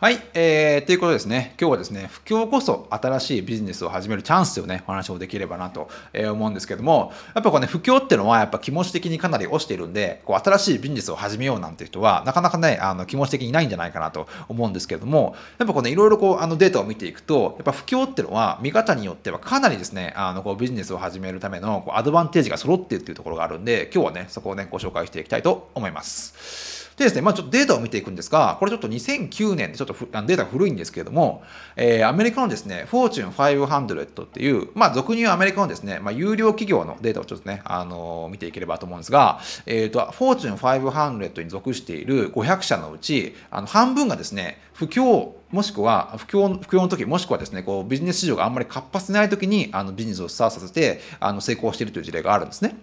はい、えー、ということですね、今日はですね、不況こそ新しいビジネスを始めるチャンスをね、お話をできればなと思うんですけども、やっぱこうね、不況っていうのはやっぱ気持ち的にかなり落ちているんで、こう新しいビジネスを始めようなんて人は、なかなかね、あの気持ち的にいないんじゃないかなと思うんですけども、やっぱこうね、いろいろこうあのデータを見ていくと、やっぱ不況っていうのは、見方によってはかなりですね、あのこうビジネスを始めるためのこうアドバンテージが揃っているっていうところがあるんで、今日はね、そこをね、ご紹介していきたいと思います。でですね、まあ、ちょっとデータを見ていくんですが、これちょっと2009年でちょっとデータが古いんですけれども、えー、アメリカのですね、フォーチュン500っていう、まあ、俗に言うアメリカのですね、まあ、有料企業のデータをちょっとね、あのー、見ていければと思うんですが、えっ、ー、と、フォーチュン500に属している500社のうち、あの半分がですね、不況もしくは不況不況の時もしくはですねこうビジネス市場があんまり活発でない時にあのビジネスをスタートさせてあの成功しているという事例があるんですね。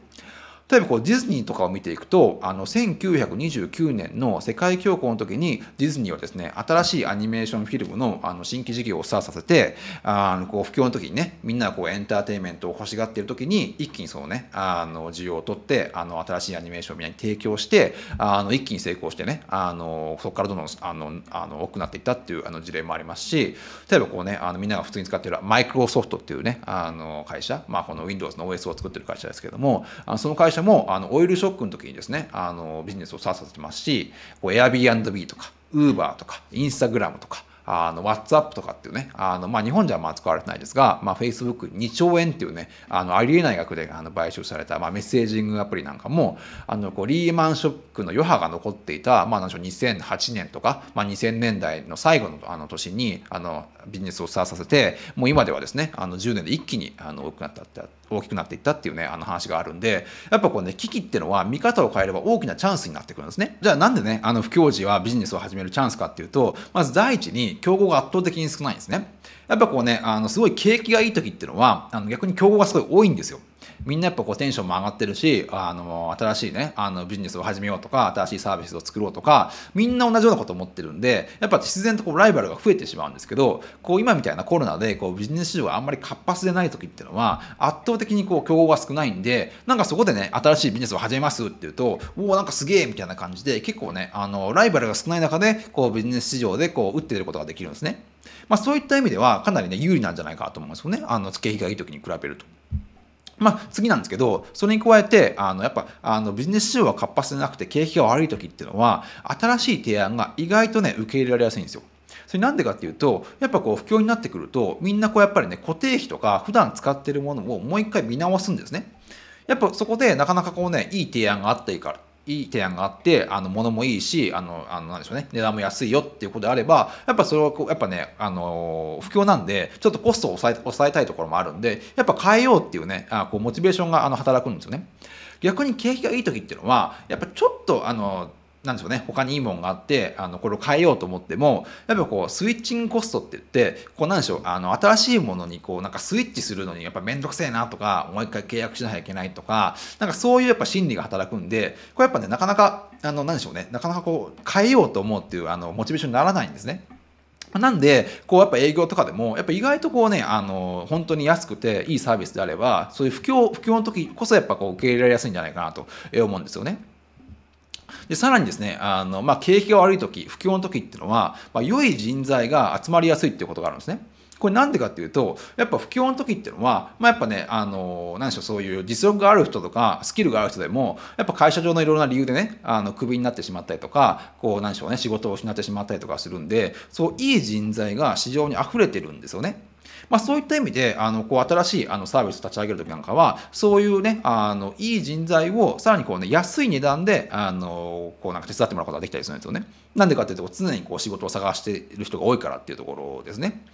例えばこうディズニーとかを見ていくとあの1929年の世界恐慌の時にディズニーはですね新しいアニメーションフィルムのあの新規事業をスタートさせてあのこう不況の時にねみんながこうエンターテインメントを欲しがっている時に一気にそのねあの需要を取ってあの新しいアニメーションをみんなに提供してあの一気に成功してねあのそこからどんどんあのあの多くなっていったっていうあの事例もありますし例えばこうねあのみんなが普通に使っているマイクロソフトっていうねあの会社まあこの Windows の OS を作ってる会社ですけどもあその会社もあのオイルルショックの時にですね、あのビジネスをスタートさせてますし、Airbnb とか、Uber とか、Instagram とか、あの、WhatsApp とかっていうね、あの、まあ、日本じゃまあ使われてないですが、まあ、Facebook2 兆円っていうね、あの、ありえない額であの買収された、まあ、メッセージングアプリなんかも、あの、こう、リーマンショックの余波が残っていた、まあ、なんでしょう、2008年とか、まあ、2000年代の最後のあの年に、あの、ビジネスをスタートさせて、もう今ではですね、あの、10年で一気にあの大きくなったって大きくなっていったっていうね、あの話があるんで、やっぱこうね、危機っていうのは見方を変えれば大きなチャンスになってくるんですね。じゃあなんでね、あの不況時はビジネスを始めるチャンスかっていうと、まず第一に競合が圧倒的に少ないんですね。やっぱこうね、あのすごい景気がいい時っていうのは、あの逆に競合がすごい多いんですよ。みんなやっぱこうテンションも上がってるし、あの、新しいね、あのビジネスを始めようとか、新しいサービスを作ろうとか、みんな同じようなことを思ってるんで、やっぱ自然とこうライバルが増えてしまうんですけど、こう今みたいなコロナでこうビジネス市場があんまり活発でない時っていうのは、圧倒的にこう競合が少ないんで、なんかそこでね、新しいビジネスを始めますっていうと、おお、なんかすげえみたいな感じで、結構ね、あの、ライバルが少ない中で、こうビジネス市場でこう打って出ることができるんですね。まあそういった意味では、かなりね、有利なんじゃないかと思うんですよね。あの、景気がいい時に比べると。まあ、次なんですけど、それに加えて、あの、やっぱ、あの、ビジネス市場が活発でなくて景気が悪い時っていうのは、新しい提案が意外とね、受け入れられやすいんですよ。それなんでかっていうと、やっぱこう、不況になってくると、みんなこう、やっぱりね、固定費とか、普段使ってるものをもう一回見直すんですね。やっぱそこでなかなかこうね、いい提案があっていいから、いい提案があってあの物もいいしあのあのなんでしょうね値段も安いよっていうことであればやっぱそれはこうやっぱねあの不況なんでちょっとコストを抑え抑えたいところもあるんでやっぱ変えようっていうねあこうモチベーションがあの働くんですよね。逆に景気がいい時っていうのはやっぱちょっとあのなんでしょうね他にいいもんがあってあのこれを変えようと思ってもやっぱこうスイッチングコストって言ってこうなんでしょうあの新しいものにこうなんかスイッチするのにやっぱ面倒くせえなとかもう一回契約しなきゃいけないとかなんかそういうやっぱ心理が働くんでこれやっぱねなかなかあのなんでしょうねなかなかこう変えようと思うっていうあのモチベーションにならないんですね。なんで、こうやっぱ営業とかでも、やっぱ意外とこうね、あの、本当に安くていいサービスであれば、そういう不況、不況の時こそやっぱこう受け入れられやすいんじゃないかなと思うんですよね。でさらにですねあの、まあ、景気が悪い時不況の時っていうのは、まあ、良い人材が集まりやすいっていうことがあるんですね。これなんでかっていうとやっぱ不況の時っていうのは、まあ、やっぱねあの何でしょうそういう実力がある人とかスキルがある人でもやっぱ会社上のいろんな理由でねあのクビになってしまったりとかこう何でしょうね仕事を失ってしまったりとかするんでそういい人材が市場に溢れてるんですよね。まあ、そういった意味であのこう新しいあのサービスを立ち上げる時なんかはそういうねあのいい人材をさらにこう、ね、安い値段であのこうなんか手伝ってもらうことができたりするんですよね。なんでかっていうと常にこう仕事を探している人が多いからっていうところですね。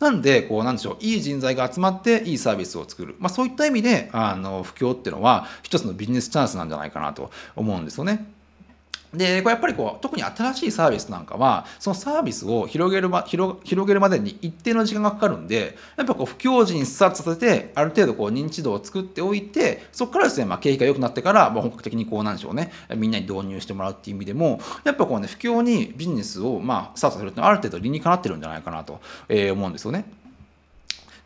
なんでこうなんでしょういい人材が集まっていいサービスを作る、まあ、そういった意味であの不況っていうのは一つのビジネスチャンスなんじゃないかなと思うんですよね。で、これやっぱりこう、特に新しいサービスなんかは、そのサービスを広げるま、広広げるまでに一定の時間がかかるんで、やっぱこう、不況時にスタートさせて、ある程度こう、認知度を作っておいて、そこからですね、まあ、景気が良くなってから、まあ、本格的にこう、なんでしょうね、みんなに導入してもらうっていう意味でも、やっぱこうね、不況にビジネスを、まあ、スタートするっていうのは、ある程度理にかなってるんじゃないかなと、え、思うんですよね。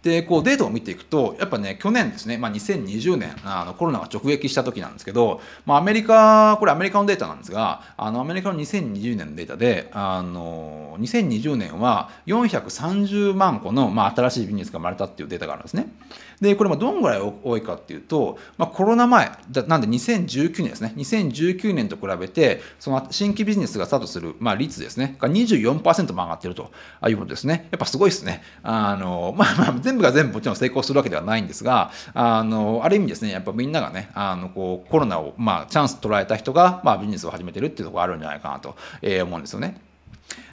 でこうデータを見ていくとやっぱね去年ですね、まあ、2020年あのコロナが直撃した時なんですけど、まあ、アメリカこれアメリカのデータなんですがあのアメリカの2020年のデータであの2020年は430万個の、まあ、新しいビジネスが生まれたっていうデータがあるんですね。でこれもどんぐらい多いかっていうと、まあ、コロナ前なんで2019年ですね。2019年と比べてその新規ビジネスがスタートする、まあ、率ですね。が24%も上がってるということですね。やっぱすごいですね。あの、まあ、まあ全部が全部もちろん成功するわけではないんですがあのある意味ですねやっぱみんながねあのこうコロナを、まあ、チャンス捉えた人が、まあ、ビジネスを始めてるっていうところがあるんじゃないかなと、えー、思うんですよね。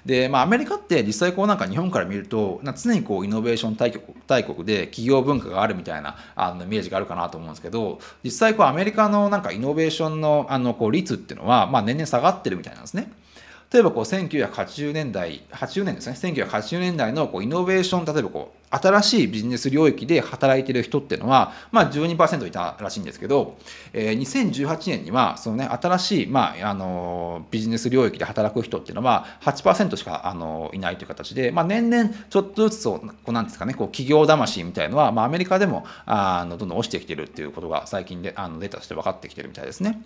で、まあ、アメリカって実際こうなんか日本から見ると常にこうイノベーション大国大国で企業文化があるみたいなあのイメージがあるかなと思うんですけど実際こうアメリカのなんかイノベーションのあのこう率っていうのは、まあ、年々下がってるみたいなんですね。例えばこう1980年代80年ですね1980年代のこうイノベーション例えばこう新しいビジネス領域で働いてる人っていうのは、まあ、12%いたらしいんですけど、えー、2018年にはその、ね、新しい、まあ、あのビジネス領域で働く人っていうのは8%しかあのいないという形で、まあ、年々ちょっとずつこうなんですかねこう企業魂みたいのは、まあ、アメリカでもあのどんどん落ちてきてるっていうことが最近であのデータとして分かってきてるみたいですね。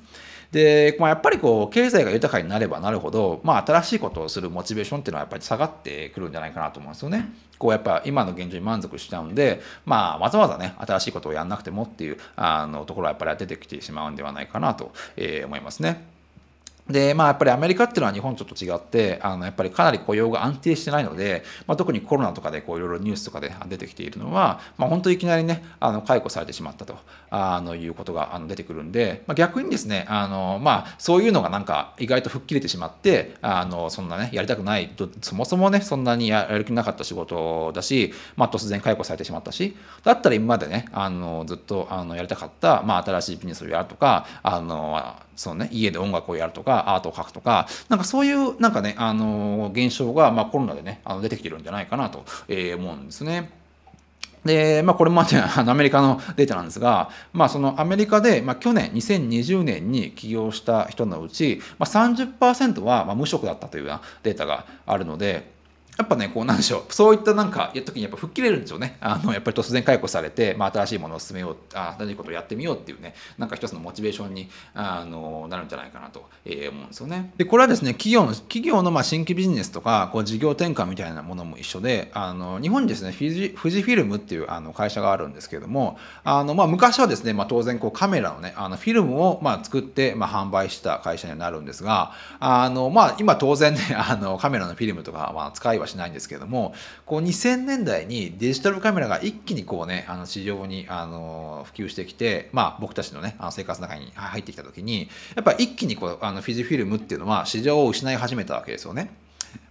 で、まあ、やっぱりこう経済が豊かになればなるほど、まあ、新しいことをするモチベーションっていうのはやっぱり下がってくるんじゃないかなと思うんですよね。こうやっぱ今の現状に満足しちゃうんで、まあ、わざわざね新しいことをやんなくてもっていうあのところはやっぱり出てきてしまうんではないかなと、えー、思いますね。でまあ、やっぱりアメリカっていうのは日本ちょっと違ってあのやっぱりかなり雇用が安定してないので、まあ、特にコロナとかでこういろいろニュースとかで出てきているのは、まあ、本当にいきなりねあの解雇されてしまったとあのいうことがあの出てくるんで、まあ、逆にですねあの、まあ、そういうのがなんか意外と吹っ切れてしまってあのそんなねやりたくないそもそもねそんなにやる気なかった仕事だし、まあ、突然解雇されてしまったしだったら今までねあのずっとあのやりたかった、まあ、新しいビジネスをやるとかあのそのね、家で音楽をやるとかアートを描くとかなんかそういうなんかねあの現象が、まあ、コロナでねあの出てきてるんじゃないかなと、えー、思うんですね。で、まあ、これまで アメリカのデータなんですが、まあ、そのアメリカで、まあ、去年2020年に起業した人のうち、まあ30%はまあ無職だったというようなデータがあるので、やっぱね、こうなんでしょう、そういったなんか、やった時にやっぱ吹っ切れるんですよね。あの、やっぱり突然解雇されて、まあ、新しいものを進めよう、あ新しいことをやってみようっていうね、なんか一つのモチベーションにあのなるんじゃないかなと、えー、思うんですよね。で、これはですね、企業の、企業のまあ新規ビジネスとか、こう事業転換みたいなものも一緒で、あの、日本にですね、富士富士フィルムっていうあの会社があるんですけれども、あの、まあ、昔はですね、まあ、当然こうカメラのね、あのフィルムをまあ作って、まあ、販売した会社になるんですが、あの、まあ、今当然ね、あのカメラのフィルムとか、まあ、使いははしないんですけれども、こう2000年代にデジタルカメラが一気にこうねあの市場にあの普及してきて、まあ、僕たちのねあの生活の中に入ってきた時にやっぱ一気にこうあのフィジフィルムっていうのは市場を失い始めたわけですよね。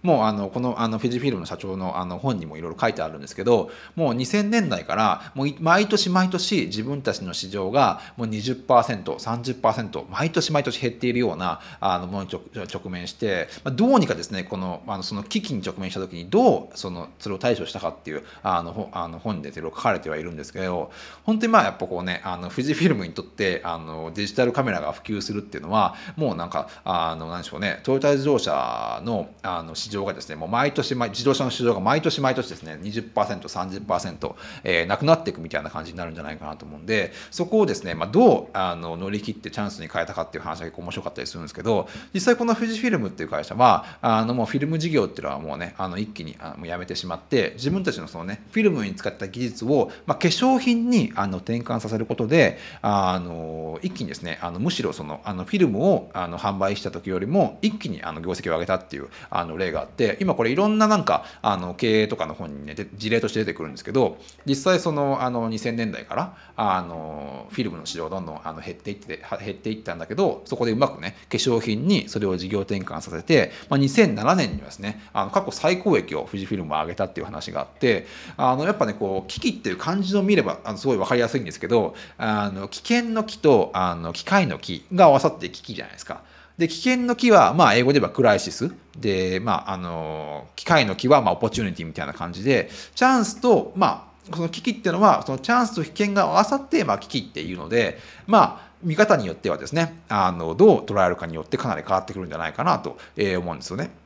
もうあのこのあのフィジフィルムの社長のあの本にもいろいろ書いてあるんですけどもう2000年代からもう毎年毎年自分たちの市場がもう 20%30% 毎年毎年減っているようなあのものに直面してまあどうにかですねこのあのその危機に直面した時にどうそのそれを対処したかっていうあのあの本でいろいろ書かれてはいるんですけど本当にまあやっぱこうねあの富士フィルムにとってあのデジタルカメラが普及するっていうのはもうなんかあの何でしょうねトヨタ自動車のあの市場場がですねもう毎年自動車の市場が毎年毎年ですね 20%30%、えー、なくなっていくみたいな感じになるんじゃないかなと思うんでそこをですね、まあ、どうあの乗り切ってチャンスに変えたかっていう話が結構面白かったりするんですけど実際この富士フィルムっていう会社はあのもうフィルム事業っていうのはもうねあの一気にあもうやめてしまって自分たちのそのねフィルムに使った技術を、まあ、化粧品にあの転換させることであの一気にですねあのむしろそのあのフィルムをあの販売した時よりも一気にあの業績を上げたっていうあの例があって今これいろんななんかあの経営とかの本にね事例として出てくるんですけど実際そのあの2000年代からあのフィルムの市場どんどんあの減っていって減っていったんだけどそこでうまくね化粧品にそれを事業転換させて、まあ、2007年にはですねあの過去最高益を富士フィルムは上げたっていう話があってあのやっぱねこう危機っていう漢字を見ればあのすごい分かりやすいんですけどあの危険の木とあの機械の木が合わさって危機じゃないですか。で危険の木は、まあ、英語で言えばクライシスで、まあ、あの機械の木は、まあ、オポチュニティみたいな感じでチャンスと、まあ、その危機っていうのはそのチャンスと危険が合わさって、まあ、危機っていうのでまあ見方によってはですねあのどう捉えるかによってかなり変わってくるんじゃないかなと思うんですよね。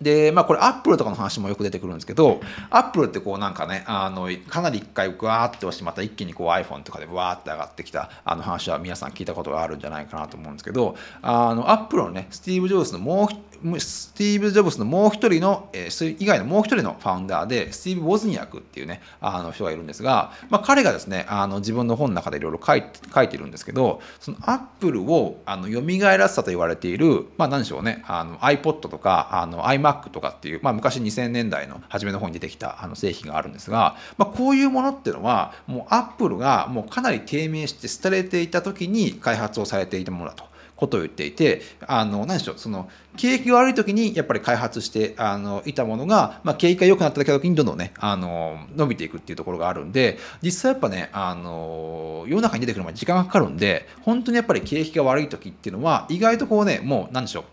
で、まあこれアップルとかの話もよく出てくるんですけど、アップルってこうなんかね、あの、かなり一回グワーって押してまた一気にこう iPhone とかでわーって上がってきたあの話は皆さん聞いたことがあるんじゃないかなと思うんですけど、あの、アップルのね、スティーブ・ジョブズのもう、スティーブ・ジョブズのもう一人の、えー、以外のもう一人のファウンダーで、スティーブ・ウォズニアクっていうね、あの人がいるんですが、まあ彼がですね、あの自分の本の中でいろいろ書いて書いてるんですけど、そのアップルをあの蘇らせたと言われている、まあ何でしょうね、あの iPod とかあの iMac とかっていう、まあ、昔2000年代の初めの方に出てきたあの製品があるんですが、まあ、こういうものっていうのはもうアップルがもうかなり低迷して廃れていた時に開発をされていたものだと。ことを言っていて、あの、何でしょう、その、景気が悪い時にやっぱり開発してあのいたものが、まあ、景気が良くなった時にどんどんね、あの、伸びていくっていうところがあるんで、実際やっぱね、あの、世の中に出てくるまで時間がかかるんで、本当にやっぱり景気が悪い時っていうのは、意外とこうね、もう、何でしょう、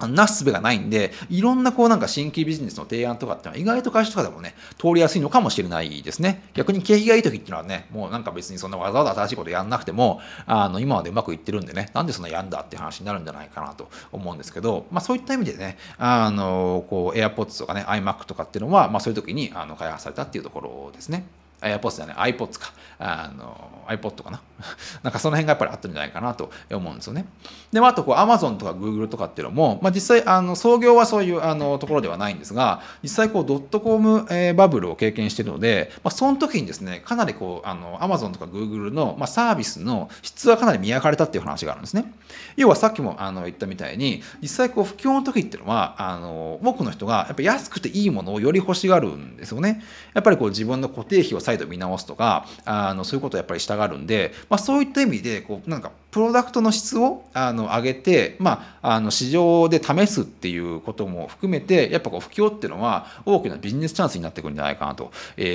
なすすべがないんで、いろんなこうなんか新規ビジネスの提案とかってのは意外と会社とかでもね、通りやすいのかもしれないですね。逆に景気がいい時っていうのはね、もうなんか別にそんなわざわざ新しいことやんなくても、あの、今までうまくいってるんでね、なんでそんなやんだって話になるんじゃないかなと思うんですけど、まあそういった意味でね、あの、こう AirPods とかね、iMac とかっていうのは、まあそういう時にあの開発されたっていうところですね。AirPods だね、iPods か。あの、iPod かな。なんかその辺がやっぱりあったんじゃないかなと思うんですよね。で、まあ、あとこう Amazon とか Google とかっていうのも、まあ、実際、あの創業はそういうあのところではないんですが、実際こうドットコム、えー、バブルを経験しているので、まあ、その時にですね、かなりこう、あの Amazon とか Google の、まあ、サービスの質はかなり磨かれたっていう話があるんですね。要はさっきもあの言ったみたいに、実際こう不況の時っていうのは、あの多くの人がやっぱ安くていいものをより欲しがるんですよね。やっぱりこう自分の固定費を再度見直すとか、あのそういうことをやっぱりしたがるんで、まあ、そういった意味でこうなんかプロダクトの質をあの上げて、まあ、あの市場で試すっていうことも含めてやっぱこう不況っていうのは大きなビジネスチャンスになってくるんじゃないかなと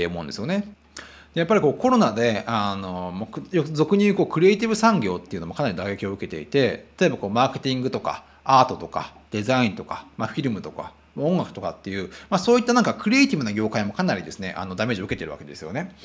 思うんですよね。やっぱりこうコロナであの俗に言うこうクリエイティブ産業っていうのもかなり打撃を受けていて例えばこうマーケティングとかアートとかデザインとか、まあ、フィルムとか音楽とかっていう、まあ、そういったなんかクリエイティブな業界もかなりですねあのダメージを受けてるわけですよね。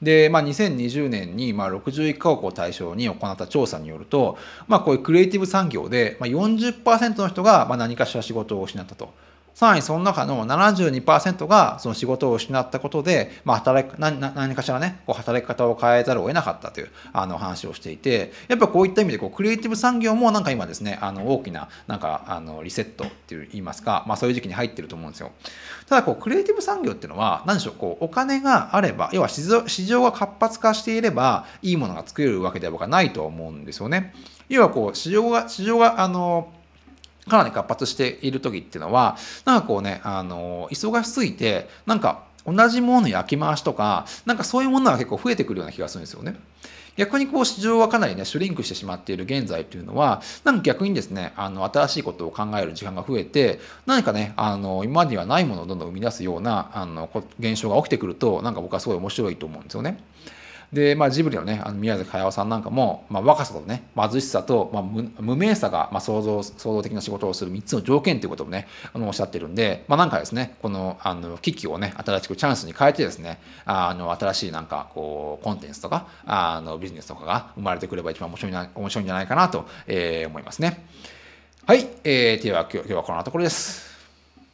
で、まあ、2020年にまあ61カ国を対象に行った調査によると、まあ、こういうクリエイティブ産業でまあ40%の人がまあ何かしら仕事を失ったと。さらにその中の72%がその仕事を失ったことで、まあ、働き何何かしらねこう働き方を変えざるを得なかったというあの話をしていてやっぱこういった意味でこうクリエイティブ産業もなんか今ですねあの大きななんかあのリセットっていう言いますか、まあ、そういう時期に入ってると思うんですよ。ただこうクリエイティブ産業っていうのは何でしょうこうお金があれば要は市場市場が活発化していればいいものが作れるわけでは僕はないと思うんですよね。要はこう市場が市場があのかなり活発している時っていうのは、なんかこうね、あの、忙しすぎて、なんか同じものの焼き回しとか、なんかそういうものが結構増えてくるような気がするんですよね。逆にこう市場はかなりね、シュリンクしてしまっている現在っていうのは、なんか逆にですね、あの、新しいことを考える時間が増えて、何かね、あの、今までにはないものをどんどん生み出すような、あの、現象が起きてくると、なんか僕はすごい面白いと思うんですよね。で、まあ、ジブリのね、あの宮崎駿さんなんかも、まあ、若さとね、貧しさと、まあ、無名さが、まあ、創造、創造的な仕事をする3つの条件ということもね、あのおっしゃってるんで、まあ、なんかですね、この、あの、危機をね、新しくチャンスに変えてですね、あの、新しいなんか、こう、コンテンツとか、あの、ビジネスとかが生まれてくれば一番面白いな、面白いんじゃないかなと、えー、思いますね。はい、えー、では今日今日はこんなところです。